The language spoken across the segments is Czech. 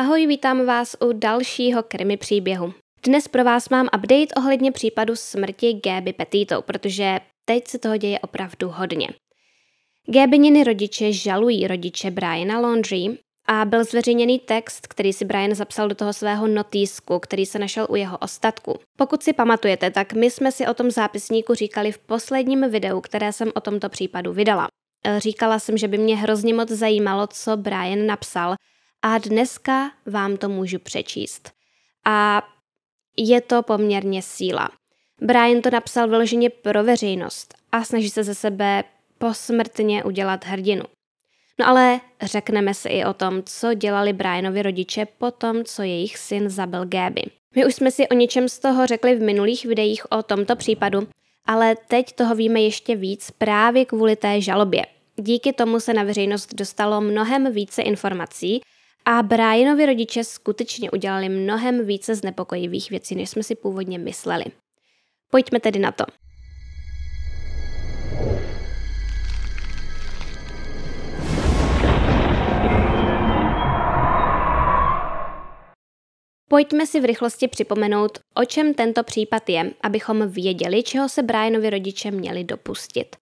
Ahoj, vítám vás u dalšího krimi příběhu. Dnes pro vás mám update ohledně případu smrti Gaby Petito, protože teď se toho děje opravdu hodně. Gabininy rodiče žalují rodiče Briana Laundry a byl zveřejněný text, který si Brian zapsal do toho svého notýsku, který se našel u jeho ostatku. Pokud si pamatujete, tak my jsme si o tom zápisníku říkali v posledním videu, které jsem o tomto případu vydala. Říkala jsem, že by mě hrozně moc zajímalo, co Brian napsal a dneska vám to můžu přečíst. A je to poměrně síla. Brian to napsal vyloženě pro veřejnost a snaží se ze sebe posmrtně udělat hrdinu. No ale řekneme si i o tom, co dělali Brianovi rodiče po tom, co jejich syn zabil Gaby. My už jsme si o něčem z toho řekli v minulých videích o tomto případu, ale teď toho víme ještě víc právě kvůli té žalobě. Díky tomu se na veřejnost dostalo mnohem více informací a Brianovi rodiče skutečně udělali mnohem více znepokojivých věcí, než jsme si původně mysleli. Pojďme tedy na to. Pojďme si v rychlosti připomenout, o čem tento případ je, abychom věděli, čeho se Brianovi rodiče měli dopustit.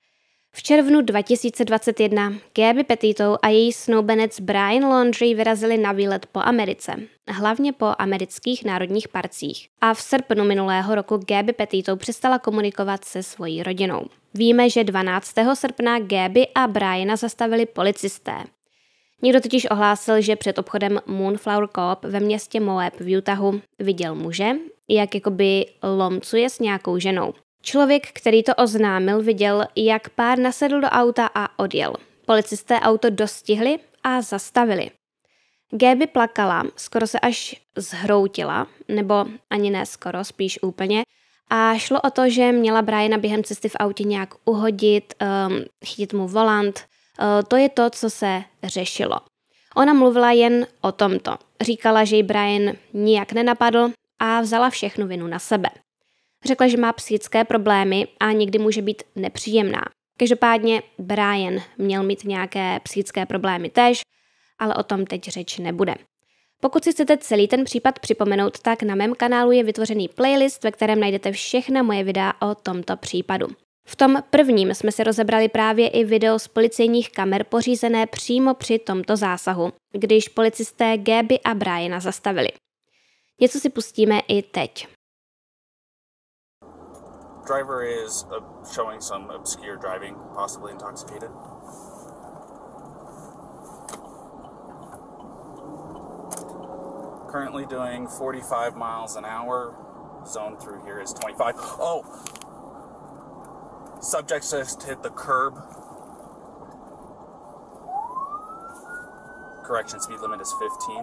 V červnu 2021 Gaby Petito a její snoubenec Brian Laundry vyrazili na výlet po Americe, hlavně po amerických národních parcích. A v srpnu minulého roku Gaby Petito přestala komunikovat se svojí rodinou. Víme, že 12. srpna Gaby a Briana zastavili policisté. Někdo totiž ohlásil, že před obchodem Moonflower Coop ve městě Moab v Utahu viděl muže, jak jakoby lomcuje s nějakou ženou. Člověk, který to oznámil, viděl, jak pár nasedl do auta a odjel. Policisté auto dostihli a zastavili. Gaby plakala, skoro se až zhroutila, nebo ani ne skoro, spíš úplně, a šlo o to, že měla Briana během cesty v autě nějak uhodit, um, chytit mu volant. Uh, to je to, co se řešilo. Ona mluvila jen o tomto. Říkala, že ji Brian nijak nenapadl a vzala všechnu vinu na sebe. Řekla, že má psychické problémy a někdy může být nepříjemná. Každopádně Brian měl mít nějaké psychické problémy tež, ale o tom teď řeč nebude. Pokud si chcete celý ten případ připomenout, tak na mém kanálu je vytvořený playlist, ve kterém najdete všechna moje videa o tomto případu. V tom prvním jsme si rozebrali právě i video z policejních kamer pořízené přímo při tomto zásahu, když policisté Gaby a Briana zastavili. Něco si pustíme i teď. Driver is uh, showing some obscure driving, possibly intoxicated. Currently doing 45 miles an hour. Zone through here is 25. Oh! Subject just hit the curb. Correction, speed limit is 15.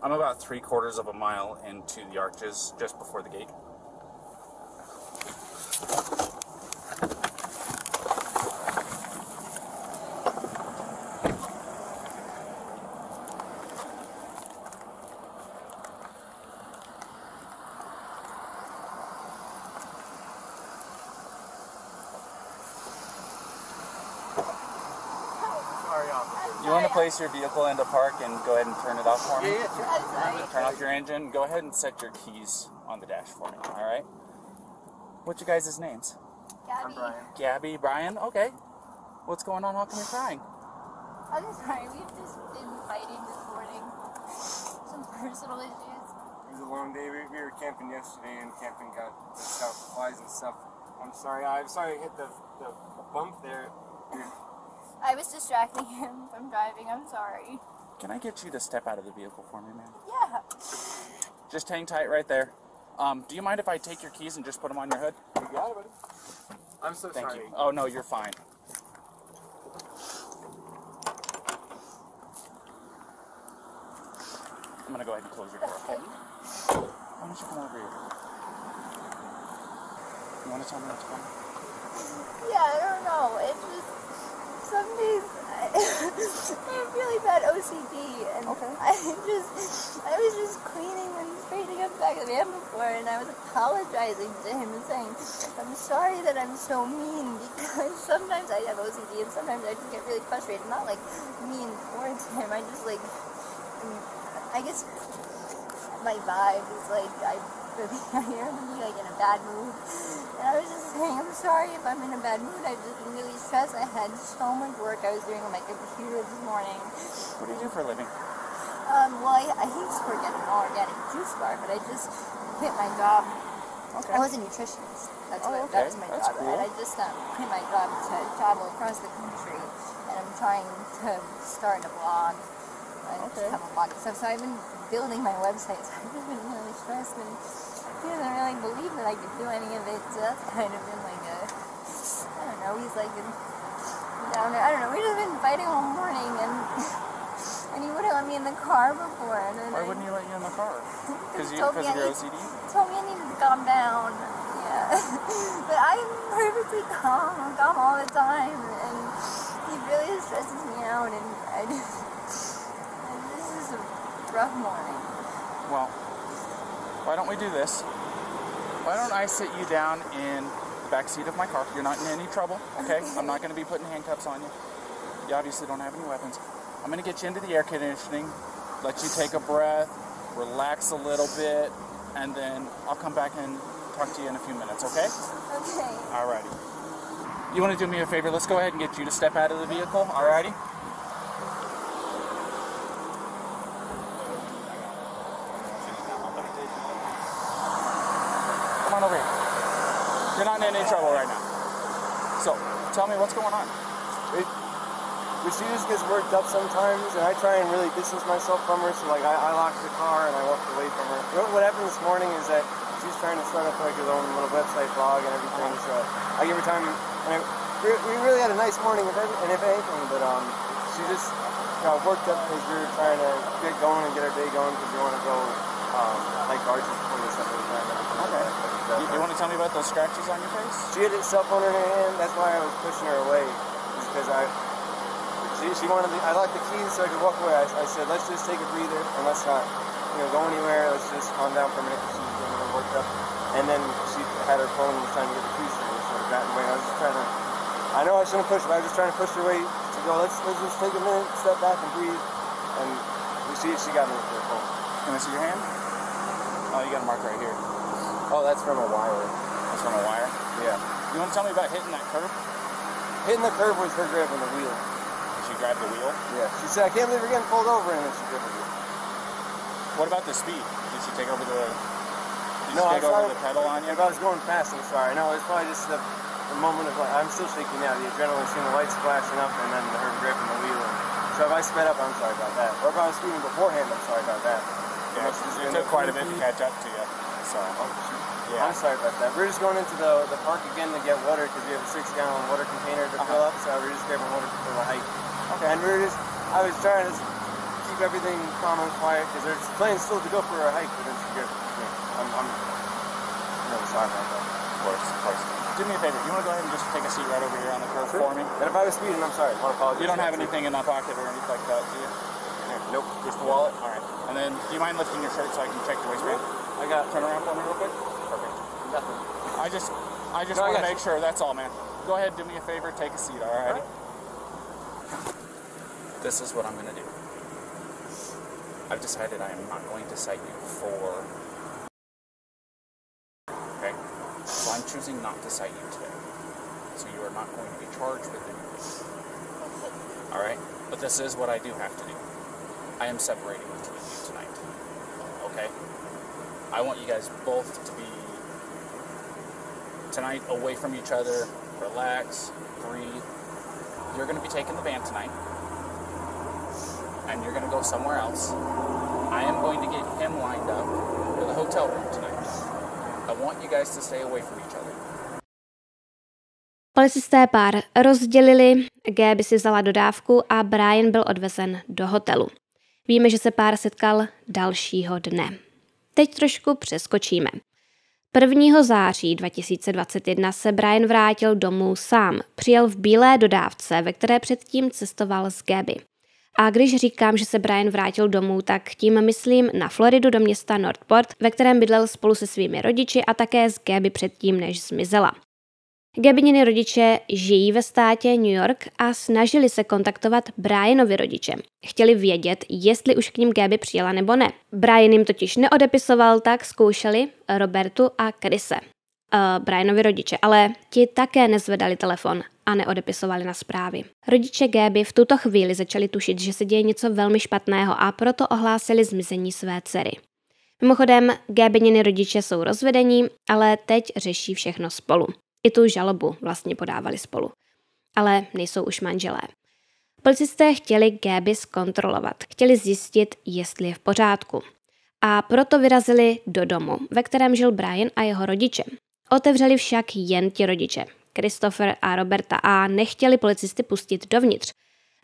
I'm about three quarters of a mile into the arches just before the gate. Place your vehicle into park and go ahead and turn it off for me? Turn off your engine. Go ahead and set your keys on the dash for me. All right. What's your guys' names? Gabby. Gabby, Brian. Okay. What's going on? How come you're crying? I'm sorry, we've just been fighting this morning. Some personal issues. It was a long day. We, we were camping yesterday, and camping got the stuff, flies and stuff. I'm sorry. I'm sorry I hit the, the bump there. I was distracting him from driving. I'm sorry. Can I get you to step out of the vehicle for me, man? Yeah. Just hang tight right there. Um, do you mind if I take your keys and just put them on your hood? You got it, buddy. I'm so Thank sorry. you. Oh no, you're fine. I'm gonna go ahead and close your door. Okay? Why don't you come over here? You want to tell me what's going on? Yeah, I don't know. It's just some days I have really bad OCD, and okay. I just, I was just cleaning when straightening up back of the van before, and I was apologizing to him and saying, I'm sorry that I'm so mean, because sometimes I have OCD, and sometimes I just get really frustrated, not, like, mean towards him, I just, like, mm, I guess my vibe is, like, I, I am, like, in a bad mood, and I was just saying, I'm sorry if I'm in a bad mood. I've just been really stressed. I had so much work I was doing on my computer this morning. What do you do for a living? Um, well, I, I used to work at an organic juice bar, but I just quit my job. Okay. I was a nutritionist. That's Oh, what okay. that was my That's job. cool. And I just um, quit my job to travel across the country, and I'm trying to start a blog. I Okay. just have a blog and stuff. So I've been building my website. So I've just been really stressed, and he doesn't really believe that I could do any of it. So that's kind of been like a, I don't know. He's like been down there. I don't know. We've just been fighting all morning, and and he wouldn't let me in the car before. And then Why I, wouldn't he let you in the car? Because you told me because of I your OCD? told me I needed to calm down. Yeah. but I'm perfectly calm. I'm calm all the time. And he really stresses me out. And I just, and this is a rough morning. Well, why don't we do this? Why don't I sit you down in the back seat of my car? You're not in any trouble, okay? I'm not going to be putting handcuffs on you. You obviously don't have any weapons. I'm going to get you into the air conditioning, let you take a breath, relax a little bit, and then I'll come back and talk to you in a few minutes, okay? Okay. Alrighty. You want to do me a favor? Let's go ahead and get you to step out of the vehicle, alrighty? Come on over here. You're not in any trouble right now. So, tell me what's going on. It, just gets worked up sometimes, and I try and really distance myself from her. So like I, I locked the car and I walked away from her. What happened this morning is that she's trying to start up like her own little website blog and everything. So I give her time, and I, we really had a nice morning, if and if anything, but um, she just got worked up because we were trying to get going and get our day going because we want to go um, like arches before this time. Okay. You, you want to tell me about those scratches on your face? She had a cell phone in her hand. That's why I was pushing her away, because I. She, she wanted. The, I locked the keys so I could walk away. I, I said, let's just take a breather and let's not, you know, go anywhere. Let's just calm down for a minute. She was getting little worked up, and then she had her phone and was trying to get the keys from me, so I got in the way. I was just trying to. I know I shouldn't push, but I was just trying to push her away to go. Let's let's just take a minute, step back, and breathe. And she she got me with her phone. Can I see your hand? Oh, you got a mark right here. Oh, that's from a wire. That's from a wire. Yeah. You want to tell me about hitting that curb? Hitting the curb was her grabbing the wheel. She grabbed the wheel. Yeah. She said, I can't believe we're getting pulled over, and then she grabbed the wheel. What about the speed? Did she take over the? Did No, she I take over the pedal on you? If I was going fast, I'm sorry. No, it's probably just the, the moment of like, I'm still shaking now. The adrenaline, seeing the lights flashing up, and then her gripping the wheel. So if I sped up, I'm sorry about that. Or if I was speeding beforehand, I'm sorry about that. Yeah, it took quite a bit to catch up to you. So, Oh. Yeah. I'm sorry about that. We're just going into the, the park again to get water because we have a six gallon water container to fill Uh-huh. up. So we're just grabbing water for the hike. Okay. And we're just, I was trying to keep everything calm and quiet because there's plans still to go for a hike, but she grabbed me. I'm, I'm, I'm sorry about that. of course, of course. Do me a favor. You want to go ahead and just take a seat right over here on the curb for me? And if I was speeding, I'm sorry. I apologize. You don't have for that, too. anything in that pocket or anything like that, do you? Nope. Just the wallet? All right. And then, do you mind lifting your shirt so I can check your waistband? I got Turn around for me real quick. Perfect. nothing. I just, I just No, want to got make sure. That's all, man. Go ahead, do me a favor, take a seat. All righty. This is what I'm gonna do. I've decided I am not going to cite you for. Okay. So I'm choosing not to cite you today. So you are not going to be charged with anything. All right. But this is what I do have to do. I am separating the two of you tonight. Okay. I want you guys both to be tonight away from each other, relax, breathe. You're going to be taking the van tonight, and you're going to go somewhere else. I am going to get him lined up for the hotel room tonight. I want you guys to stay away from each other. Policisté pár rozdělili, Gaby si vzala dodávku a Brian byl odvezen do hotelu. Víme, že se pár setkal dalšího dne. Teď trošku přeskočíme. 1. září 2021 se Brian vrátil domů sám. Přijel v bílé dodávce, ve které předtím cestoval s Gaby. A když říkám, že se Brian vrátil domů, tak tím myslím na Floridu do města Northport, ve kterém bydlel spolu se svými rodiči a také s Gaby předtím, než zmizela. Gabininy rodiče žijí ve státě New York a snažili se kontaktovat Brianovi rodiče. Chtěli vědět, jestli už k ním Gaby přijela nebo ne. Brian jim totiž neodepisoval, tak zkoušeli Robertu a Krise. Uh, Brianovi rodiče, ale ti také nezvedali telefon a neodepisovali na zprávy. Rodiče Gaby v tuto chvíli začali tušit, že se děje něco velmi špatného a proto ohlásili zmizení své dcery. Mimochodem, Gabininy rodiče jsou rozvedení, ale teď řeší všechno spolu. I tu žalobu vlastně podávali spolu. Ale nejsou už manželé. Policisté chtěli Gaby zkontrolovat, chtěli zjistit, jestli je v pořádku. A proto vyrazili do domu, ve kterém žil Brian a jeho rodiče. Otevřeli však jen ti rodiče, Christopher a Roberta, a nechtěli policisty pustit dovnitř.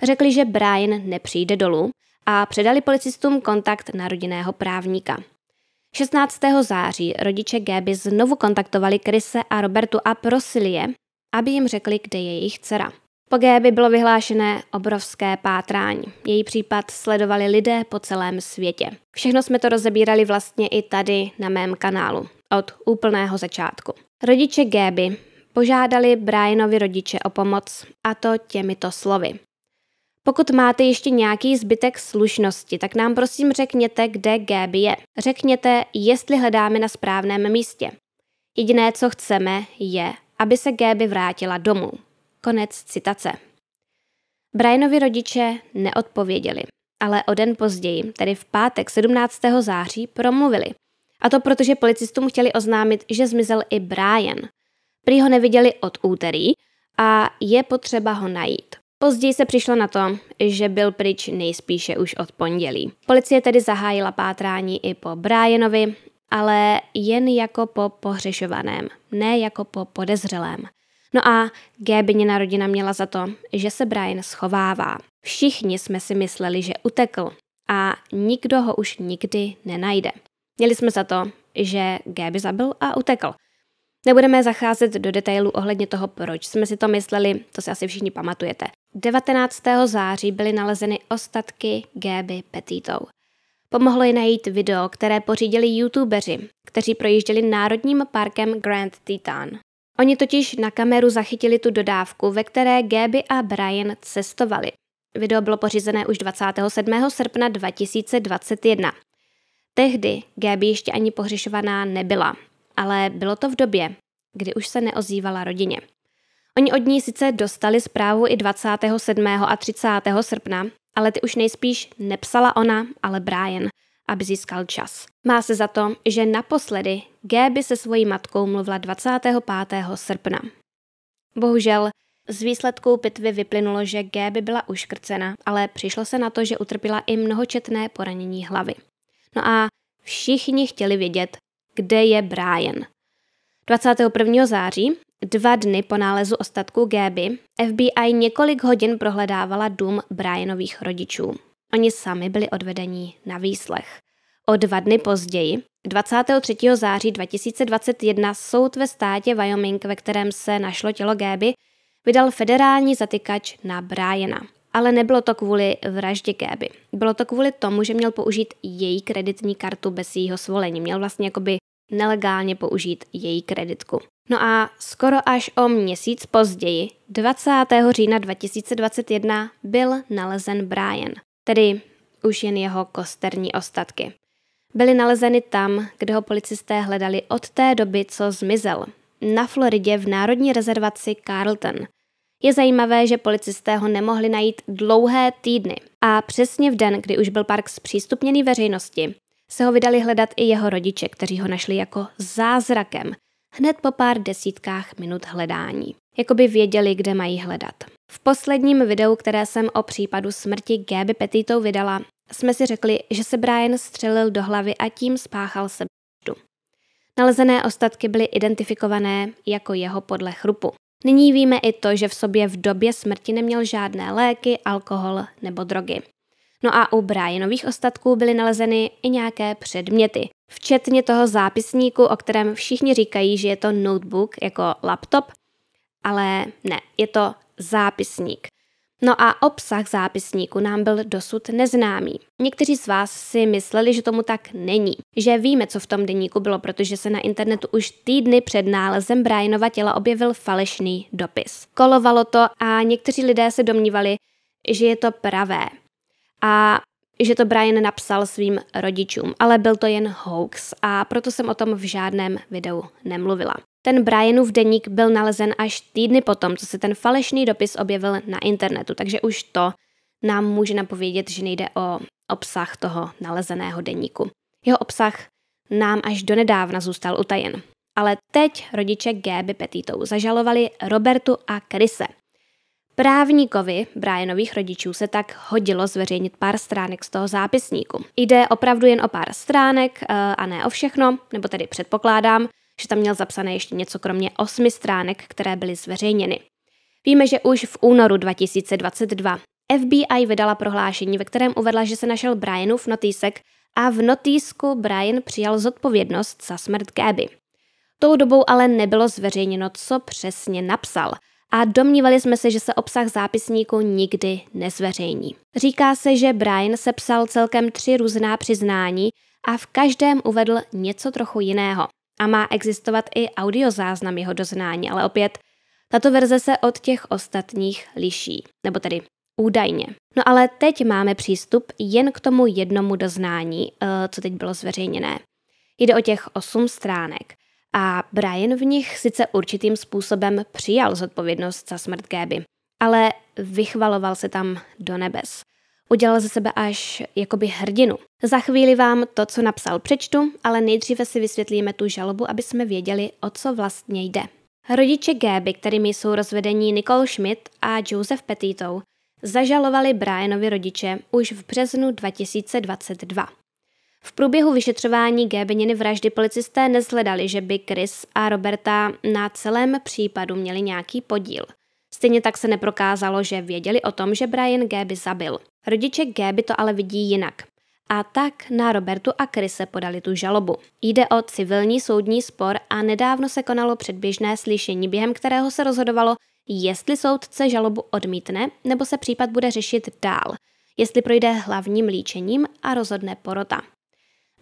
Řekli, že Brian nepřijde dolů a předali policistům kontakt na rodinného právníka. 16. září rodiče Gaby znovu kontaktovali Krise a Robertu a prosili je, aby jim řekli, kde je jejich dcera. Po Gaby bylo vyhlášené obrovské pátrání. Její případ sledovali lidé po celém světě. Všechno jsme to rozebírali vlastně i tady na mém kanálu, od úplného začátku. Rodiče Gaby požádali Brianovi rodiče o pomoc, a to těmito slovy. Pokud máte ještě nějaký zbytek slušnosti, tak nám prosím řekněte, kde Gaby je. Řekněte, jestli hledáme na správném místě. Jediné, co chceme, je, aby se Gaby vrátila domů. Konec citace. Brianovi rodiče neodpověděli, ale o den později, tedy v pátek 17. září, promluvili. A to protože policistům chtěli oznámit, že zmizel i Brian. Prý ho neviděli od úterý a je potřeba ho najít. Později se přišlo na to, že byl pryč nejspíše už od pondělí. Policie tedy zahájila pátrání i po Brianovi, ale jen jako po pohřešovaném, ne jako po podezřelém. No a Gabinina rodina měla za to, že se Brian schovává. Všichni jsme si mysleli, že utekl a nikdo ho už nikdy nenajde. Měli jsme za to, že Gaby zabil a utekl. Nebudeme zacházet do detailů ohledně toho, proč jsme si to mysleli, to si asi všichni pamatujete. 19. září byly nalezeny ostatky Gaby Petitou. Pomohlo ji najít video, které pořídili youtubeři, kteří projížděli národním parkem Grand Teton. Oni totiž na kameru zachytili tu dodávku, ve které Gaby a Brian cestovali. Video bylo pořízené už 27. srpna 2021. Tehdy Gaby ještě ani pohřešovaná nebyla, ale bylo to v době, kdy už se neozývala rodině. Oni od ní sice dostali zprávu i 27. a 30. srpna, ale ty už nejspíš nepsala ona, ale Brian, aby získal čas. Má se za to, že naposledy Gaby se svojí matkou mluvila 25. srpna. Bohužel z výsledků pitvy vyplynulo, že Gaby byla uškrcena, ale přišlo se na to, že utrpěla i mnohočetné poranění hlavy. No a všichni chtěli vědět, kde je Brian. 21. září, dva dny po nálezu ostatků Gaby, FBI několik hodin prohledávala dům Brianových rodičů. Oni sami byli odvedení na výslech. O dva dny později, 23. září 2021, soud ve státě Wyoming, ve kterém se našlo tělo Gaby, vydal federální zatykač na Briana. Ale nebylo to kvůli vraždě Gaby. Bylo to kvůli tomu, že měl použít její kreditní kartu bez jejího svolení. Měl vlastně jakoby nelegálně použít její kreditku. No a skoro až o měsíc později, 20. října 2021, byl nalezen Brian, tedy už jen jeho kosterní ostatky. Byly nalezeny tam, kde ho policisté hledali od té doby, co zmizel, na Floridě v národní rezervaci Carlton. Je zajímavé, že policisté ho nemohli najít dlouhé týdny a přesně v den, kdy už byl park zpřístupněný veřejnosti, se ho vydali hledat i jeho rodiče, kteří ho našli jako zázrakem, hned po pár desítkách minut hledání. Jakoby věděli, kde mají hledat. V posledním videu, které jsem o případu smrti Gaby Petitou vydala, jsme si řekli, že se Brian střelil do hlavy a tím spáchal sebevraždu. Nalezené ostatky byly identifikované jako jeho podle chrupu. Nyní víme i to, že v sobě v době smrti neměl žádné léky, alkohol nebo drogy. No a u Brianových ostatků byly nalezeny i nějaké předměty, včetně toho zápisníku, o kterém všichni říkají, že je to notebook jako laptop, ale ne, je to zápisník. No a obsah zápisníku nám byl dosud neznámý. Někteří z vás si mysleli, že tomu tak není, že víme, co v tom deníku bylo, protože se na internetu už týdny před nálezem Brianova těla objevil falešný dopis. Kolovalo to a někteří lidé se domnívali, že je to pravé. A že to Brian napsal svým rodičům, ale byl to jen hoax a proto jsem o tom v žádném videu nemluvila. Ten Brianův deník byl nalezen až týdny potom, co se ten falešný dopis objevil na internetu, takže už to nám může napovědět, že nejde o obsah toho nalezeného deníku. Jeho obsah nám až donedávna zůstal utajen. Ale teď rodiče Gaby Petitou zažalovali Robertu a Krise. Právníkovi Brianových rodičů se tak hodilo zveřejnit pár stránek z toho zápisníku. Jde opravdu jen o pár stránek eh, a ne o všechno, nebo tedy předpokládám, že tam měl zapsané ještě něco kromě osmi stránek, které byly zveřejněny. Víme, že už v únoru 2022 FBI vydala prohlášení, ve kterém uvedla, že se našel Brianův notýsek a v notýsku Brian přijal zodpovědnost za smrt Gaby. Tou dobou ale nebylo zveřejněno, co přesně napsal a domnívali jsme se, že se obsah zápisníku nikdy nezveřejní. Říká se, že Brian sepsal celkem tři různá přiznání a v každém uvedl něco trochu jiného a má existovat i audiozáznam jeho doznání, ale opět tato verze se od těch ostatních liší, nebo tedy údajně. No ale teď máme přístup jen k tomu jednomu doznání, eh, co teď bylo zveřejněné. Jde o těch osm stránek a Brian v nich sice určitým způsobem přijal zodpovědnost za smrt Gaby, ale vychvaloval se tam do nebes udělal ze sebe až jakoby hrdinu. Za chvíli vám to, co napsal, přečtu, ale nejdříve si vysvětlíme tu žalobu, aby jsme věděli, o co vlastně jde. Rodiče Gaby, kterými jsou rozvedení Nicole Schmidt a Joseph Petitou, zažalovali Brianovi rodiče už v březnu 2022. V průběhu vyšetřování Gabininy vraždy policisté nezhledali, že by Chris a Roberta na celém případu měli nějaký podíl. Stejně tak se neprokázalo, že věděli o tom, že Brian Gaby zabil. Rodiče Gaby to ale vidí jinak. A tak na Robertu a Krise podali tu žalobu. Jde o civilní soudní spor a nedávno se konalo předběžné slyšení, během kterého se rozhodovalo, jestli soudce žalobu odmítne nebo se případ bude řešit dál, jestli projde hlavním líčením a rozhodne porota.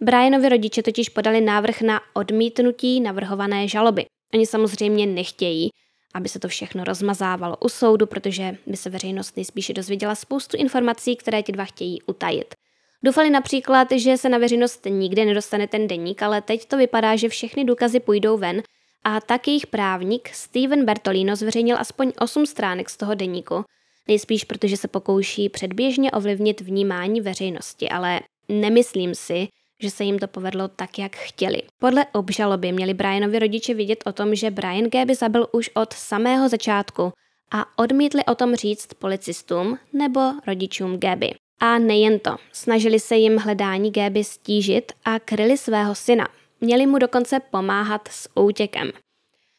Brianovi rodiče totiž podali návrh na odmítnutí navrhované žaloby. Oni samozřejmě nechtějí, aby se to všechno rozmazávalo u soudu, protože by se veřejnost nejspíše dozvěděla spoustu informací, které ti dva chtějí utajit. Doufali například, že se na veřejnost nikdy nedostane ten deník, ale teď to vypadá, že všechny důkazy půjdou ven a tak jejich právník Steven Bertolino zveřejnil aspoň 8 stránek z toho deníku, nejspíš protože se pokouší předběžně ovlivnit vnímání veřejnosti, ale nemyslím si, že se jim to povedlo tak, jak chtěli. Podle obžaloby měli Brianovi rodiče vidět o tom, že Brian Gaby zabil už od samého začátku a odmítli o tom říct policistům nebo rodičům Gaby. A nejen to, snažili se jim hledání Gaby stížit a kryli svého syna. Měli mu dokonce pomáhat s útěkem.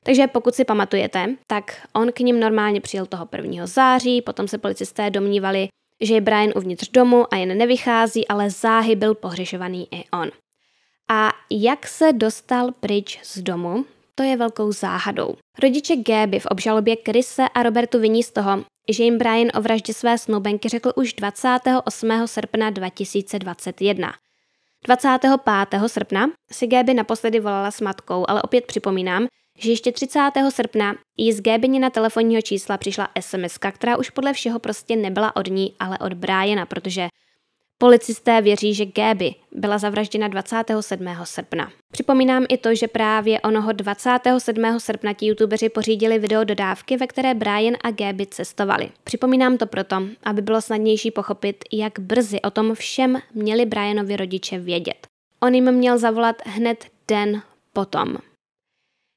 Takže pokud si pamatujete, tak on k ním normálně přijel toho 1. září, potom se policisté domnívali, že je Brian uvnitř domu a jen nevychází, ale záhy byl pohřešovaný i on. A jak se dostal pryč z domu, to je velkou záhadou. Rodiče Gaby v obžalobě Krise a Robertu viní z toho, že jim Brian o vraždě své snoubenky řekl už 28. srpna 2021. 25. srpna si Gaby naposledy volala s matkou, ale opět připomínám, že ještě 30. srpna jí z na telefonního čísla přišla SMS, která už podle všeho prostě nebyla od ní, ale od Briana, protože policisté věří, že Gaby byla zavražděna 27. srpna. Připomínám i to, že právě onoho 27. srpna ti youtubeři pořídili video dodávky, ve které Brian a Gaby cestovali. Připomínám to proto, aby bylo snadnější pochopit, jak brzy o tom všem měli Brianovi rodiče vědět. On jim měl zavolat hned den potom.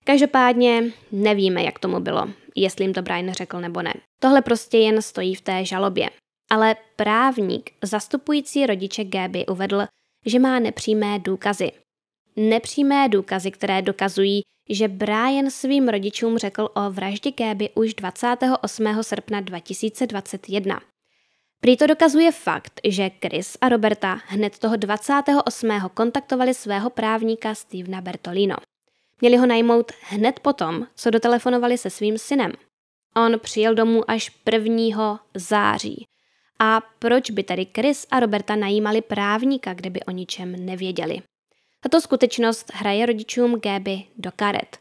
Každopádně nevíme, jak tomu bylo, jestli jim to Brian řekl nebo ne. Tohle prostě jen stojí v té žalobě. Ale právník zastupující rodiče Gaby uvedl, že má nepřímé důkazy. Nepřímé důkazy, které dokazují, že Brian svým rodičům řekl o vraždě Gaby už 28. srpna 2021. Prý to dokazuje fakt, že Chris a Roberta hned toho 28. kontaktovali svého právníka Stevena Bertolino. Měli ho najmout hned potom, co dotelefonovali se svým synem. On přijel domů až 1. září. A proč by tedy Chris a Roberta najímali právníka, kde by o ničem nevěděli? Tato skutečnost hraje rodičům Gaby do karet.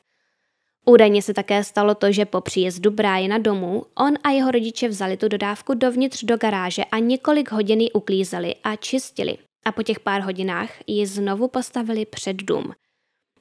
Údajně se také stalo to, že po příjezdu Briana domů on a jeho rodiče vzali tu dodávku dovnitř do garáže a několik hodin ji uklízeli a čistili. A po těch pár hodinách ji znovu postavili před dům.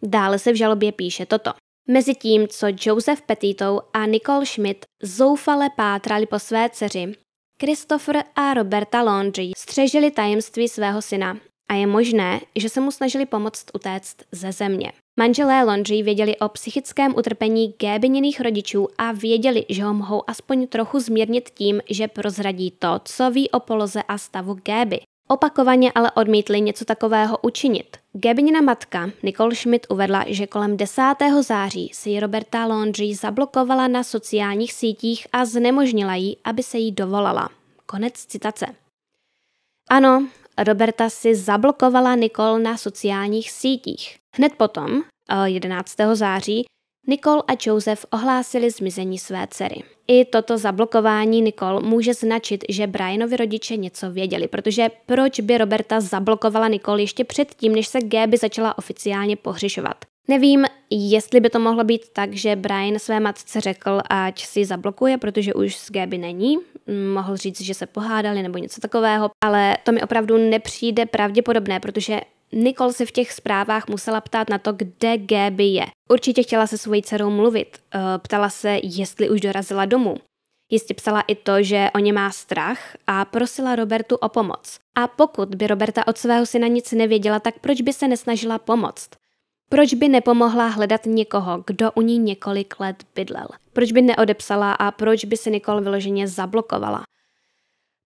Dále se v žalobě píše toto. Mezitím, co Joseph Petitou a Nicole Schmidt zoufale pátrali po své dceři, Christopher a Roberta Laundry střežili tajemství svého syna a je možné, že se mu snažili pomoct utéct ze země. Manželé Laundry věděli o psychickém utrpení Gabyněných rodičů a věděli, že ho mohou aspoň trochu zmírnit tím, že prozradí to, co ví o poloze a stavu Gaby. Opakovaně ale odmítli něco takového učinit. Gabinina matka Nicole Schmidt uvedla, že kolem 10. září si Roberta Laundry zablokovala na sociálních sítích a znemožnila jí, aby se jí dovolala. Konec citace. Ano, Roberta si zablokovala Nicole na sociálních sítích. Hned potom, 11. Eh, září, Nicole a Joseph ohlásili zmizení své dcery. I toto zablokování Nicole může značit, že Brianovi rodiče něco věděli, protože proč by Roberta zablokovala Nicole ještě předtím, než se Gaby začala oficiálně pohřišovat? Nevím, jestli by to mohlo být tak, že Brian své matce řekl, ať si zablokuje, protože už z Gaby není. Mohl říct, že se pohádali nebo něco takového, ale to mi opravdu nepřijde pravděpodobné, protože Nicole se v těch zprávách musela ptát na to, kde Gaby je. Určitě chtěla se svojí dcerou mluvit. Eh, ptala se, jestli už dorazila domů. Jistě psala i to, že o ně má strach a prosila Robertu o pomoc. A pokud by Roberta od svého syna nic nevěděla, tak proč by se nesnažila pomoct? Proč by nepomohla hledat někoho, kdo u ní několik let bydlel? Proč by neodepsala a proč by se Nicole vyloženě zablokovala?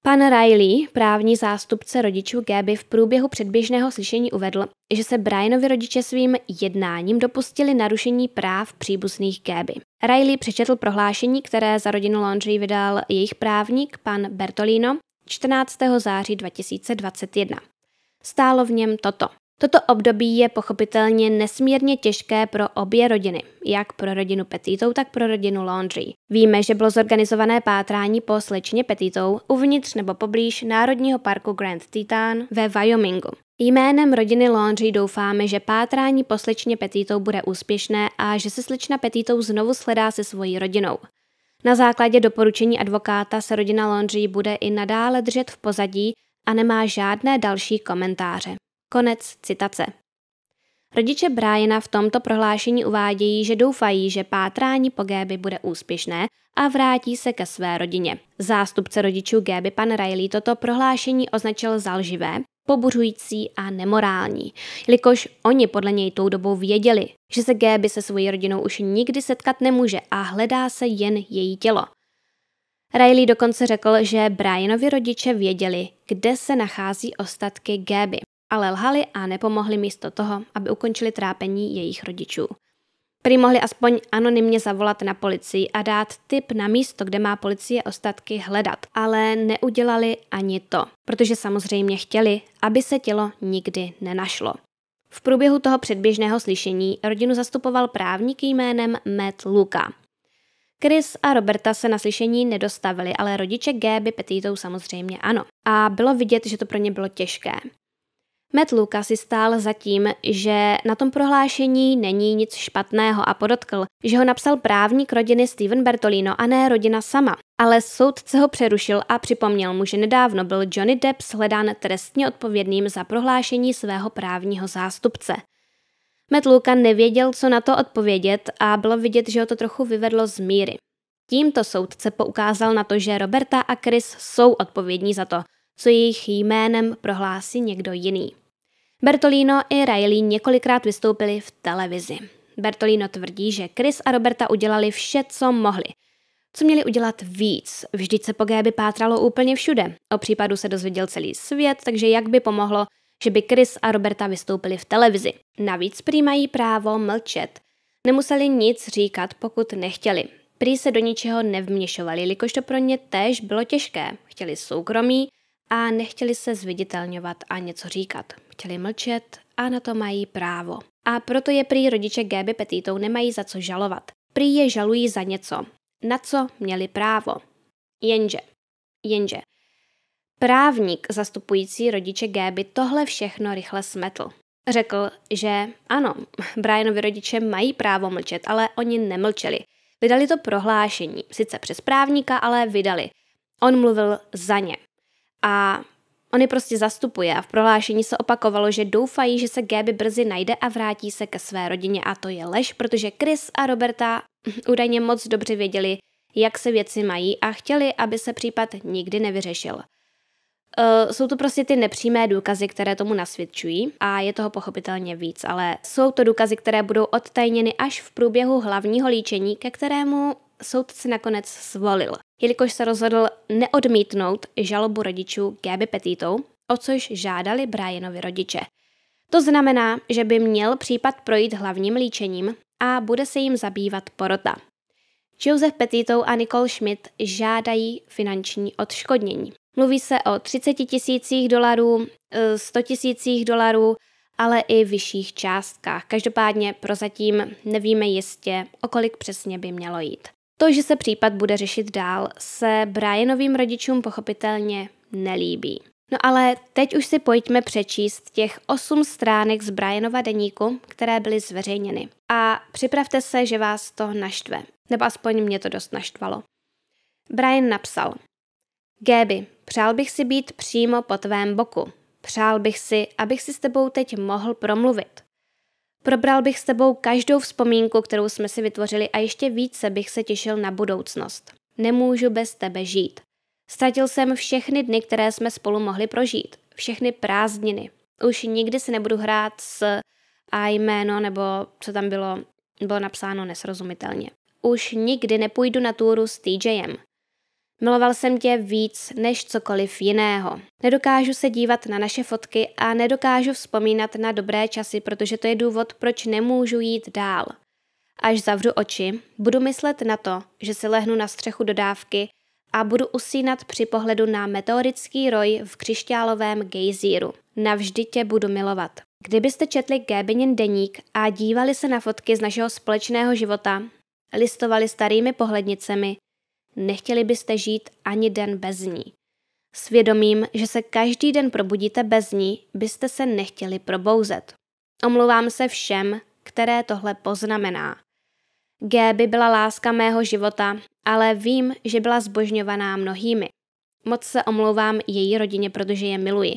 Pan Riley, právní zástupce rodičů Gaby, v průběhu předběžného slyšení uvedl, že se Brianovi rodiče svým jednáním dopustili narušení práv příbuzných Gaby. Riley přečetl prohlášení, které za rodinu Laundry vydal jejich právník, pan Bertolino, 14. září 2021. Stálo v něm toto. Toto období je pochopitelně nesmírně těžké pro obě rodiny, jak pro rodinu Petitou, tak pro rodinu Laundry. Víme, že bylo zorganizované pátrání po slečně Petitou uvnitř nebo poblíž Národního parku Grand Teton ve Wyomingu. Jménem rodiny Laundry doufáme, že pátrání po slečně Petitou bude úspěšné a že se slečna Petitou znovu sledá se svojí rodinou. Na základě doporučení advokáta se rodina Laundry bude i nadále držet v pozadí a nemá žádné další komentáře. Konec citace. Rodiče Briana v tomto prohlášení uvádějí, že doufají, že pátrání po Gaby bude úspěšné a vrátí se ke své rodině. Zástupce rodičů Gaby pan Riley toto prohlášení označil za lživé, pobuřující a nemorální, jelikož oni podle něj tou dobou věděli, že se Gaby se svojí rodinou už nikdy setkat nemůže a hledá se jen její tělo. Riley dokonce řekl, že Brianovi rodiče věděli, kde se nachází ostatky Gaby ale lhali a nepomohli místo toho, aby ukončili trápení jejich rodičů. Prý mohli aspoň anonymně zavolat na policii a dát tip na místo, kde má policie ostatky hledat, ale neudělali ani to, protože samozřejmě chtěli, aby se tělo nikdy nenašlo. V průběhu toho předběžného slyšení rodinu zastupoval právník jménem Matt Luka. Chris a Roberta se na slyšení nedostavili, ale rodiče Gaby Petitou samozřejmě ano. A bylo vidět, že to pro ně bylo těžké. Matt Luka si stál za tím, že na tom prohlášení není nic špatného a podotkl, že ho napsal právník rodiny Steven Bertolino a ne rodina sama. Ale soudce ho přerušil a připomněl mu, že nedávno byl Johnny Depp shledán trestně odpovědným za prohlášení svého právního zástupce. Matt Luka nevěděl, co na to odpovědět a bylo vidět, že ho to trochu vyvedlo z míry. Tímto soudce poukázal na to, že Roberta a Chris jsou odpovědní za to, co jejich jménem prohlásí někdo jiný. Bertolino i Riley několikrát vystoupili v televizi. Bertolino tvrdí, že Chris a Roberta udělali vše, co mohli. Co měli udělat víc? Vždyť se po Gaby pátralo úplně všude. O případu se dozvěděl celý svět, takže jak by pomohlo, že by Chris a Roberta vystoupili v televizi. Navíc prý mají právo mlčet. Nemuseli nic říkat, pokud nechtěli. Prý se do ničeho nevměšovali, jelikož to pro ně též bylo těžké. Chtěli soukromí a nechtěli se zviditelňovat a něco říkat. Chtěli mlčet a na to mají právo. A proto je prý rodiče Gaby Petitou nemají za co žalovat. Prý je žalují za něco. na co měli právo. Jenže, jenže, právník zastupující rodiče Gaby tohle všechno rychle smetl. Řekl, že ano, Brianovi rodiče mají právo mlčet, ale oni nemlčeli. Vydali to prohlášení, sice přes právníka, ale vydali. On mluvil za ně. A on je prostě zastupuje a v prohlášení se opakovalo, že doufají, že se Gaby brzy najde a vrátí se ke své rodině a to je lež, protože Chris a Roberta údajně moc dobře věděli, jak se věci mají a chtěli, aby se případ nikdy nevyřešil. Uh, jsou to prostě ty nepřímé důkazy, které tomu nasvědčují a je toho pochopitelně víc, ale jsou to důkazy, které budou odtajněny až v průběhu hlavního líčení, ke kterému soudce nakonec zvolil, jelikož se rozhodl neodmítnout žalobu rodičů Gaby Petitou, o což žádali Brianovi rodiče. To znamená, že by měl případ projít hlavním líčením a bude se jim zabývat porota. Joseph Petitou a Nicole Schmidt žádají finanční odškodnění. Mluví se o 30 tisících dolarů, 100 eh, tisících dolarů, ale i vyšších částkách. Každopádně prozatím nevíme jistě, o kolik přesně by mělo jít. To, že se případ bude řešit dál, se Brianovým rodičům pochopitelně nelíbí. No ale teď už si pojďme přečíst těch osm stránek z Brianova deníku, které byly zveřejněny. A připravte se, že vás to naštve. Nebo aspoň mě to dost naštvalo. Brian napsal. Gaby, přál bych si být přímo po tvém boku. Přál bych si, abych si s tebou teď mohl promluvit. Probral bych s tebou každou vzpomínku, kterou jsme si vytvořili a ještě více bych se těšil na budoucnost. Nemůžu bez tebe žít. Ztratil jsem všechny dny, které jsme spolu mohli prožít. Všechny prázdniny. Už nikdy si nebudu hrát s a jméno, nebo co tam bylo, bylo napsáno nesrozumitelně. Už nikdy nepůjdu na túru s TJem. Miloval jsem tě víc než cokoliv jiného. Nedokážu se dívat na naše fotky a nedokážu vzpomínat na dobré časy, protože to je důvod, proč nemůžu jít dál. Až zavřu oči, budu myslet na to, že si lehnu na střechu dodávky a budu usínat při pohledu na meteorický roj v křišťálovém gejzíru. Navždy tě budu milovat. Kdybyste četli Gabinin deník a dívali se na fotky z našeho společného života, listovali starými pohlednicemi, nechtěli byste žít ani den bez ní. Svědomím, že se každý den probudíte bez ní, byste se nechtěli probouzet. Omluvám se všem, které tohle poznamená. Gaby byla láska mého života, ale vím, že byla zbožňovaná mnohými. Moc se omlouvám její rodině, protože je miluji.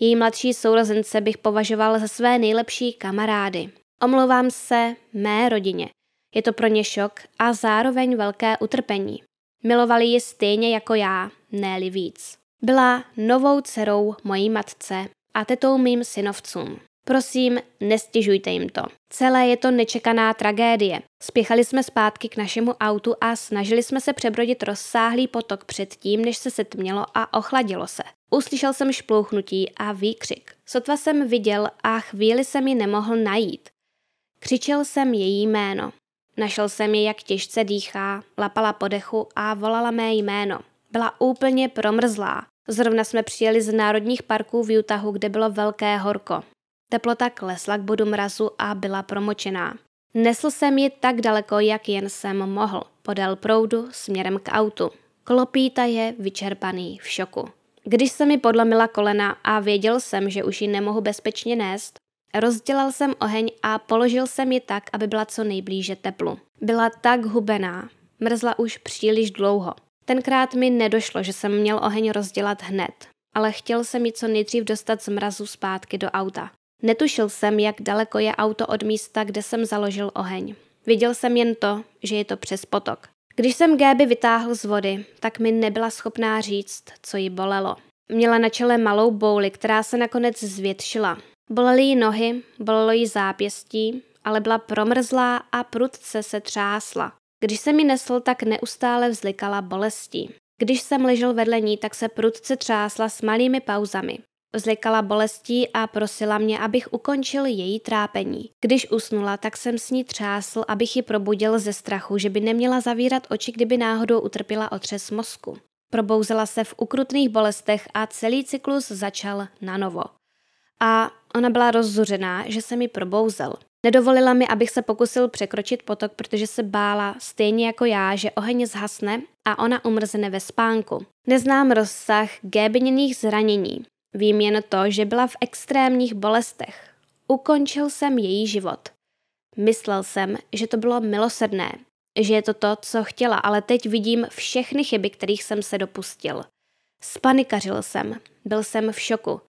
Její mladší sourozence bych považoval za své nejlepší kamarády. Omlouvám se mé rodině. Je to pro ně šok a zároveň velké utrpení. Milovali ji stejně jako já, ne víc. Byla novou dcerou mojí matce a tetou mým synovcům. Prosím, nestěžujte jim to. Celé je to nečekaná tragédie. Spěchali jsme zpátky k našemu autu a snažili jsme se přebrodit rozsáhlý potok předtím, než se setmělo a ochladilo se. Uslyšel jsem šplouchnutí a výkřik. Sotva jsem viděl a chvíli jsem ji nemohl najít. Křičel jsem její jméno. Našel jsem ji, jak těžce dýchá, lapala po dechu a volala mé jméno. Byla úplně promrzlá. Zrovna jsme přijeli z národních parků v Utahu, kde bylo velké horko. Teplota klesla k bodu mrazu a byla promočená. Nesl jsem ji tak daleko, jak jen jsem mohl, podél proudu směrem k autu. Klopíta je vyčerpaný v šoku. Když se mi podlomila kolena a věděl jsem, že už ji nemohu bezpečně nést, rozdělal jsem oheň a položil jsem ji tak, aby byla co nejblíže teplu. Byla tak hubená, mrzla už příliš dlouho. Tenkrát mi nedošlo, že jsem měl oheň rozdělat hned, ale chtěl jsem ji co nejdřív dostat z mrazu zpátky do auta. Netušil jsem, jak daleko je auto od místa, kde jsem založil oheň. Viděl jsem jen to, že je to přes potok. Když jsem Gaby vytáhl z vody, tak mi nebyla schopná říct, co ji bolelo. Měla na čele malou bouli, která se nakonec zvětšila. Bolely jí nohy, bolelo jí zápěstí, ale byla promrzlá a prudce se třásla. Když jsem ji nesl, tak neustále vzlikala bolestí. Když jsem ležel vedle ní, tak se prudce třásla s malými pauzami. Zlikala bolestí a prosila mě, abych ukončil její trápení. Když usnula, tak jsem s ní třásl, abych ji probudil ze strachu, že by neměla zavírat oči, kdyby náhodou utrpěla otřes mozku. Probouzela se v ukrutných bolestech a celý cyklus začal na novo. A ona byla rozzuřená, že se mi probouzel. Nedovolila mi, abych se pokusil překročit potok, protože se bála, stejně jako já, že oheň zhasne a ona umrzne ve spánku. Neznám rozsah Gébiněných zranění. Vím jen to, že byla v extrémních bolestech. Ukončil jsem její život. Myslel jsem, že to bylo milosrdné, že je to to, co chtěla, ale teď vidím všechny chyby, kterých jsem se dopustil. Spanikařil jsem, byl jsem v šoku.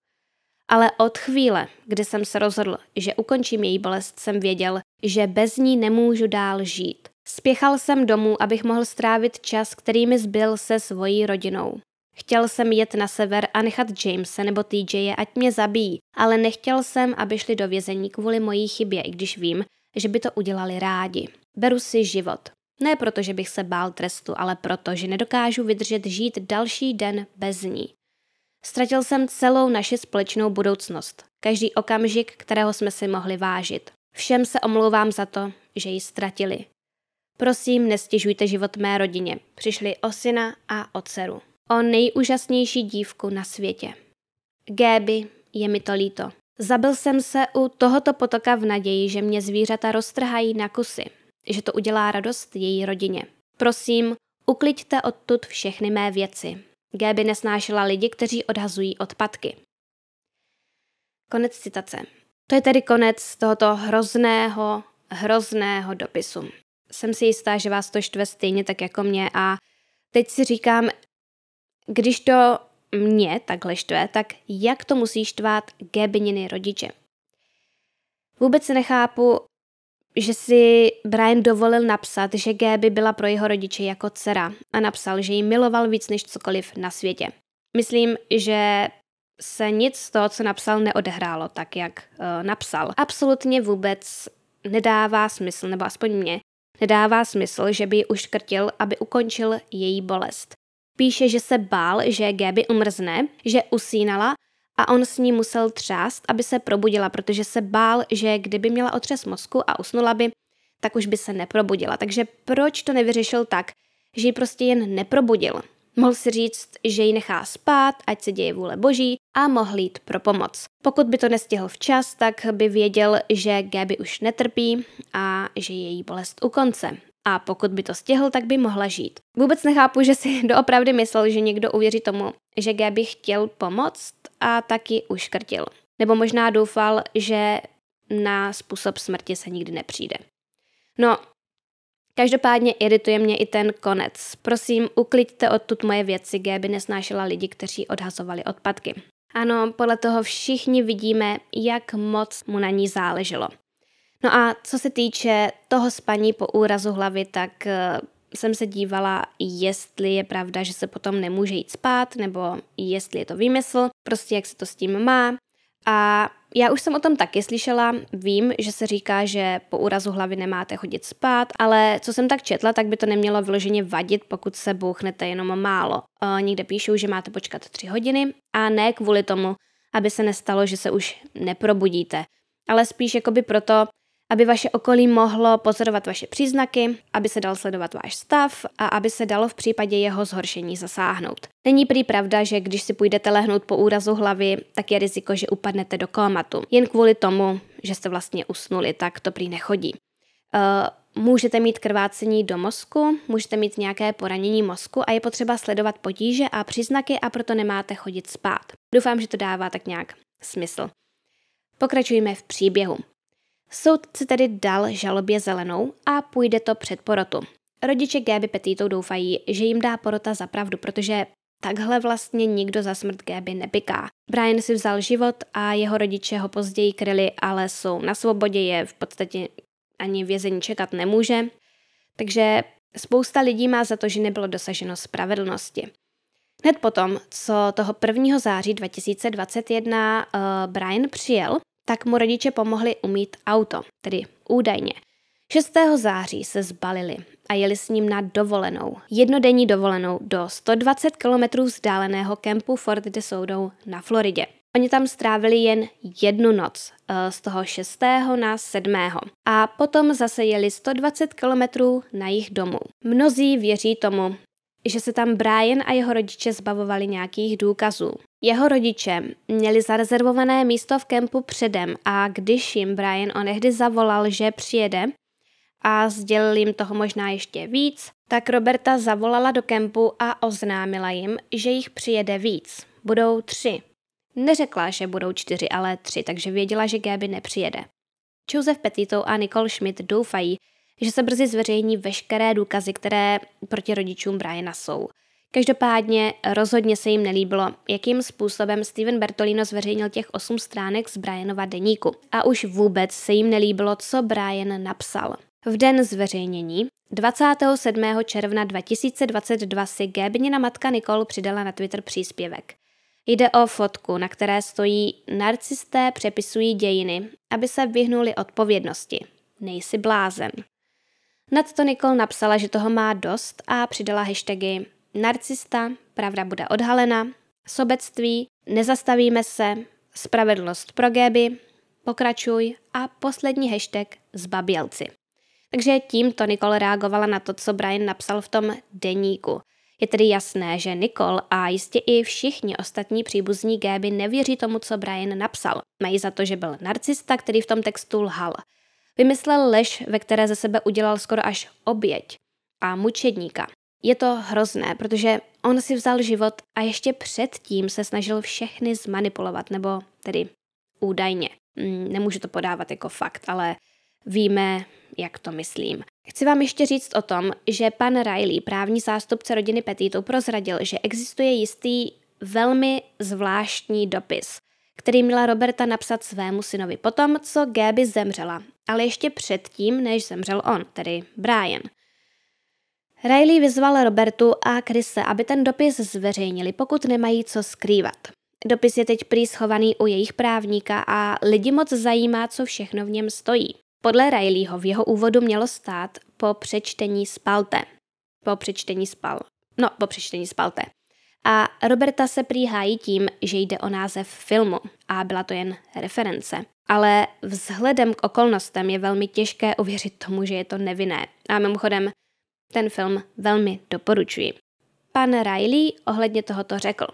Ale od chvíle, kdy jsem se rozhodl, že ukončím její bolest, jsem věděl, že bez ní nemůžu dál žít. Spěchal jsem domů, abych mohl strávit čas, který mi zbyl se svojí rodinou. Chtěl jsem jet na sever a nechat Jamese nebo TJ, ať mě zabijí, ale nechtěl jsem, aby šli do vězení kvůli mojí chybě, i když vím, že by to udělali rádi. Beru si život. Ne proto, že bych se bál trestu, ale proto, že nedokážu vydržet žít další den bez ní. Ztratil jsem celou naši společnou budoucnost, každý okamžik, kterého jsme si mohli vážit. Všem se omlouvám za to, že ji ztratili. Prosím, nestěžujte život mé rodině. Přišli o syna a o dceru. O nejúžasnější dívku na světě. Géby, je mi to líto. Zabil jsem se u tohoto potoka v naději, že mě zvířata roztrhají na kusy, že to udělá radost její rodině. Prosím, ukliďte odtud všechny mé věci. Gaby nesnášela lidi, kteří odhazují odpadky. Konec citace. To je tedy konec tohoto hrozného, hrozného dopisu. Jsem si jistá, že vás to štve stejně tak jako mě a teď si říkám, když to mě takhle štve, tak jak to musí štvát Gabininy rodiče? Vůbec nechápu, že si Brian dovolil napsat, že Gaby byla pro jeho rodiče jako dcera a napsal, že ji miloval víc než cokoliv na světě. Myslím, že se nic z toho, co napsal, neodehrálo tak, jak uh, napsal. Absolutně vůbec nedává smysl, nebo aspoň mě, nedává smysl, že by ji uškrtil, aby ukončil její bolest. Píše, že se bál, že Gaby umrzne, že usínala a on s ní musel třást, aby se probudila, protože se bál, že kdyby měla otřes mozku a usnula by, tak už by se neprobudila. Takže proč to nevyřešil tak, že ji prostě jen neprobudil? Mohl si říct, že ji nechá spát, ať se děje vůle boží a mohl jít pro pomoc. Pokud by to nestihl včas, tak by věděl, že Gaby už netrpí a že je její bolest u konce a pokud by to stihl, tak by mohla žít. Vůbec nechápu, že si doopravdy myslel, že někdo uvěří tomu, že Gaby chtěl pomoct a taky uškrtil. Nebo možná doufal, že na způsob smrti se nikdy nepřijde. No, každopádně irituje mě i ten konec. Prosím, ukliďte odtud moje věci, Gaby nesnášela lidi, kteří odhazovali odpadky. Ano, podle toho všichni vidíme, jak moc mu na ní záleželo. No a co se týče toho spaní po úrazu hlavy, tak uh, jsem se dívala, jestli je pravda, že se potom nemůže jít spát, nebo jestli je to výmysl, prostě jak se to s tím má. A já už jsem o tom taky slyšela, vím, že se říká, že po úrazu hlavy nemáte chodit spát, ale co jsem tak četla, tak by to nemělo vyloženě vadit, pokud se bouchnete jenom málo. E, někde píšou, že máte počkat tři hodiny a ne kvůli tomu, aby se nestalo, že se už neprobudíte, ale spíš jakoby proto, aby vaše okolí mohlo pozorovat vaše příznaky, aby se dal sledovat váš stav a aby se dalo v případě jeho zhoršení zasáhnout. Není prý pravda, že když si půjdete lehnout po úrazu hlavy, tak je riziko, že upadnete do kómatu. Jen kvůli tomu, že jste vlastně usnuli, tak to prý nechodí. Uh, můžete mít krvácení do mozku, můžete mít nějaké poranění mozku a je potřeba sledovat potíže a příznaky a proto nemáte chodit spát. Doufám, že to dává tak nějak smysl. Pokračujeme v příběhu. Soudce tedy dal žalobě zelenou a půjde to před porotu. Rodiče Gaby Petito doufají, že jim dá porota za pravdu, protože takhle vlastně nikdo za smrt Gaby nepiká. Brian si vzal život a jeho rodiče ho později kryli, ale jsou na svobodě, je v podstatě ani vězení čekat nemůže. Takže spousta lidí má za to, že nebylo dosaženo spravedlnosti. Hned potom, co toho 1. září 2021 uh, Brian přijel, tak mu rodiče pomohli umít auto, tedy údajně. 6. září se zbalili a jeli s ním na dovolenou, jednodenní dovolenou do 120 km vzdáleného kempu Fort de Soudou na Floridě. Oni tam strávili jen jednu noc, eh, z toho 6. na 7. A potom zase jeli 120 km na jich domů. Mnozí věří tomu, že se tam Brian a jeho rodiče zbavovali nějakých důkazů. Jeho rodiče měli zarezervované místo v kempu předem a když jim Brian onehdy zavolal, že přijede a sdělil jim toho možná ještě víc, tak Roberta zavolala do kempu a oznámila jim, že jich přijede víc. Budou tři. Neřekla, že budou čtyři, ale tři, takže věděla, že Gaby nepřijede. Joseph Petito a Nicole Schmidt doufají, že se brzy zveřejní veškeré důkazy, které proti rodičům Briana jsou. Každopádně rozhodně se jim nelíbilo, jakým způsobem Steven Bertolino zveřejnil těch osm stránek z Brianova deníku. A už vůbec se jim nelíbilo, co Brian napsal. V den zveřejnění 27. června 2022 si Gabinina matka Nicole přidala na Twitter příspěvek. Jde o fotku, na které stojí narcisté přepisují dějiny, aby se vyhnuli odpovědnosti. Nejsi blázen. Nad to Nicole napsala, že toho má dost a přidala hashtagy narcista, pravda bude odhalena, sobectví, nezastavíme se, spravedlnost pro Gaby, pokračuj a poslední hashtag zbabělci. Takže tímto Nicole reagovala na to, co Brian napsal v tom deníku. Je tedy jasné, že Nicole a jistě i všichni ostatní příbuzní Gaby nevěří tomu, co Brian napsal. Mají za to, že byl narcista, který v tom textu lhal. Vymyslel lež, ve které ze sebe udělal skoro až oběť a mučedníka. Je to hrozné, protože on si vzal život a ještě předtím se snažil všechny zmanipulovat, nebo tedy údajně. Mm, nemůžu to podávat jako fakt, ale víme, jak to myslím. Chci vám ještě říct o tom, že pan Riley, právní zástupce rodiny Petitu, prozradil, že existuje jistý velmi zvláštní dopis, který měla Roberta napsat svému synovi potom, co Gaby zemřela, ale ještě předtím, než zemřel on, tedy Brian. Riley vyzval Robertu a Krise, aby ten dopis zveřejnili, pokud nemají co skrývat. Dopis je teď prý schovaný u jejich právníka a lidi moc zajímá, co všechno v něm stojí. Podle Rileyho v jeho úvodu mělo stát po přečtení spalte. Po přečtení spal. No, po přečtení spalte. A Roberta se příhájí tím, že jde o název filmu a byla to jen reference. Ale vzhledem k okolnostem je velmi těžké uvěřit tomu, že je to nevinné. A mimochodem, ten film velmi doporučuji. Pan Riley ohledně tohoto řekl.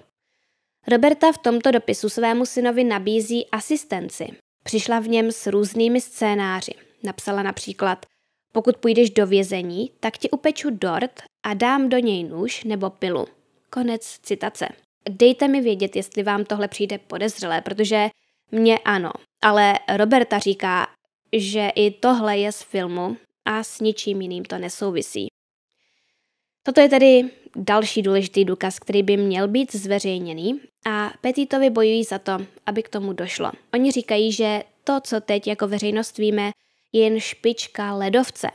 Roberta v tomto dopisu svému synovi nabízí asistenci. Přišla v něm s různými scénáři. Napsala například, pokud půjdeš do vězení, tak ti upeču dort a dám do něj nůž nebo pilu. Konec citace. Dejte mi vědět, jestli vám tohle přijde podezřelé, protože mně ano, ale Roberta říká, že i tohle je z filmu a s ničím jiným to nesouvisí. Toto je tedy další důležitý důkaz, který by měl být zveřejněný a Petitovi bojují za to, aby k tomu došlo. Oni říkají, že to, co teď jako veřejnost víme, je jen špička ledovce.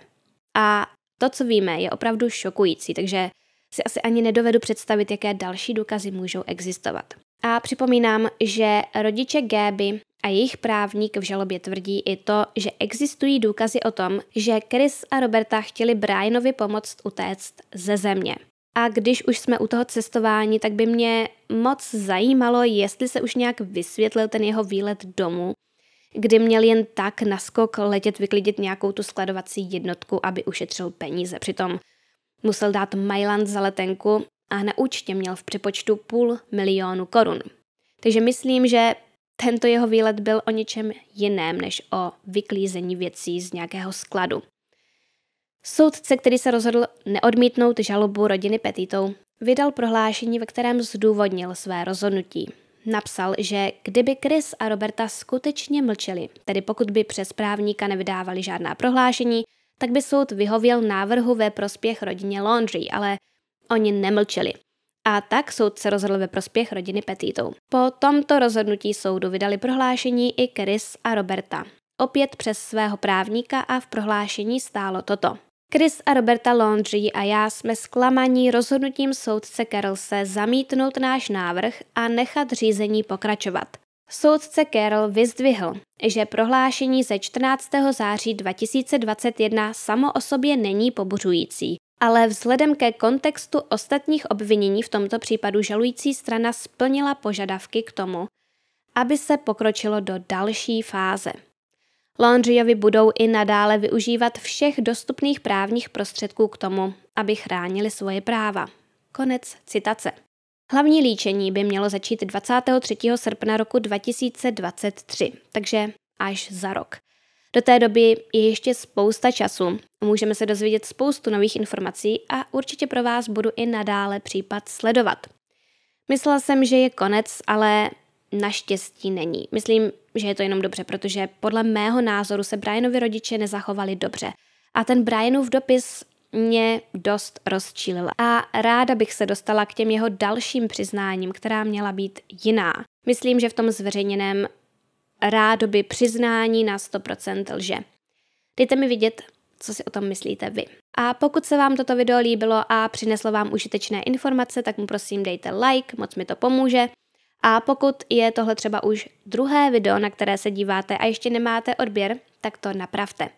A to, co víme, je opravdu šokující, takže si asi ani nedovedu představit, jaké další důkazy můžou existovat. A připomínám, že rodiče Gaby a jejich právník v žalobě tvrdí i to, že existují důkazy o tom, že Chris a Roberta chtěli Brianovi pomoct utéct ze země. A když už jsme u toho cestování, tak by mě moc zajímalo, jestli se už nějak vysvětlil ten jeho výlet domů, kdy měl jen tak naskok letět vyklidit nějakou tu skladovací jednotku, aby ušetřil peníze. Přitom musel dát Mailand za letenku a na účtě měl v přepočtu půl milionu korun. Takže myslím, že tento jeho výlet byl o něčem jiném než o vyklízení věcí z nějakého skladu. Soudce, který se rozhodl neodmítnout žalobu rodiny Petitou, vydal prohlášení, ve kterém zdůvodnil své rozhodnutí. Napsal, že kdyby Chris a Roberta skutečně mlčeli, tedy pokud by přes právníka nevydávali žádná prohlášení, tak by soud vyhověl návrhu ve prospěch rodině Laundry, ale oni nemlčeli. A tak soud se rozhodl ve prospěch rodiny Petitou. Po tomto rozhodnutí soudu vydali prohlášení i Chris a Roberta. Opět přes svého právníka a v prohlášení stálo toto. Chris a Roberta Laundry a já jsme zklamaní rozhodnutím soudce Carolse zamítnout náš návrh a nechat řízení pokračovat. Soudce Carroll vyzdvihl, že prohlášení ze 14. září 2021 samo o sobě není pobuřující, ale vzhledem ke kontextu ostatních obvinění v tomto případu žalující strana splnila požadavky k tomu, aby se pokročilo do další fáze. Laundryovi budou i nadále využívat všech dostupných právních prostředků k tomu, aby chránili svoje práva. Konec citace. Hlavní líčení by mělo začít 23. srpna roku 2023, takže až za rok. Do té doby je ještě spousta času, můžeme se dozvědět spoustu nových informací a určitě pro vás budu i nadále případ sledovat. Myslela jsem, že je konec, ale naštěstí není. Myslím, že je to jenom dobře, protože podle mého názoru se Brianovi rodiče nezachovali dobře. A ten Brianův dopis mě dost rozčílil a ráda bych se dostala k těm jeho dalším přiznáním, která měla být jiná. Myslím, že v tom zveřejněném rádoby přiznání na 100% lže. Dejte mi vědět, co si o tom myslíte vy. A pokud se vám toto video líbilo a přineslo vám užitečné informace, tak mu prosím dejte like, moc mi to pomůže. A pokud je tohle třeba už druhé video, na které se díváte a ještě nemáte odběr, tak to napravte.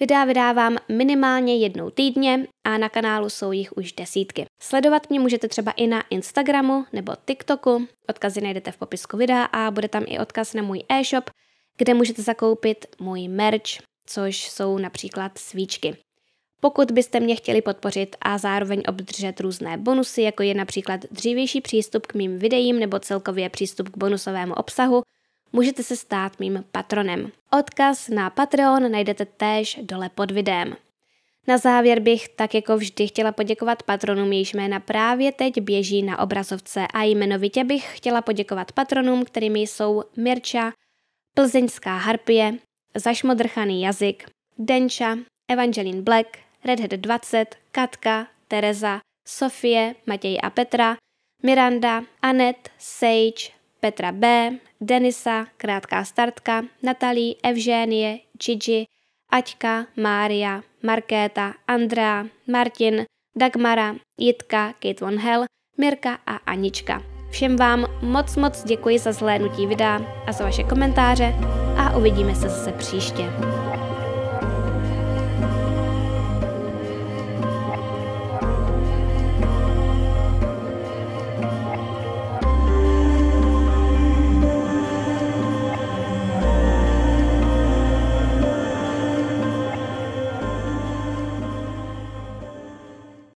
Videa vydávám minimálně jednou týdně a na kanálu jsou jich už desítky. Sledovat mě můžete třeba i na Instagramu nebo TikToku, odkazy najdete v popisku videa a bude tam i odkaz na můj e-shop, kde můžete zakoupit můj merch, což jsou například svíčky. Pokud byste mě chtěli podpořit a zároveň obdržet různé bonusy, jako je například dřívější přístup k mým videím nebo celkově přístup k bonusovému obsahu, můžete se stát mým patronem. Odkaz na Patreon najdete též dole pod videem. Na závěr bych tak jako vždy chtěla poděkovat patronům, jejichž jména právě teď běží na obrazovce a jmenovitě bych chtěla poděkovat patronům, kterými jsou Mirča, Plzeňská harpie, Zašmodrchaný jazyk, Denča, Evangeline Black, Redhead 20, Katka, Tereza, Sofie, Matěj a Petra, Miranda, Anet, Sage, Petra B, Denisa, Krátká startka, Natalí, Evžénie, Gigi, Aťka, Mária, Markéta, Andrea, Martin, Dagmara, Jitka, Kate Von Hell, Mirka a Anička. Všem vám moc moc děkuji za zhlédnutí videa a za vaše komentáře a uvidíme se zase příště.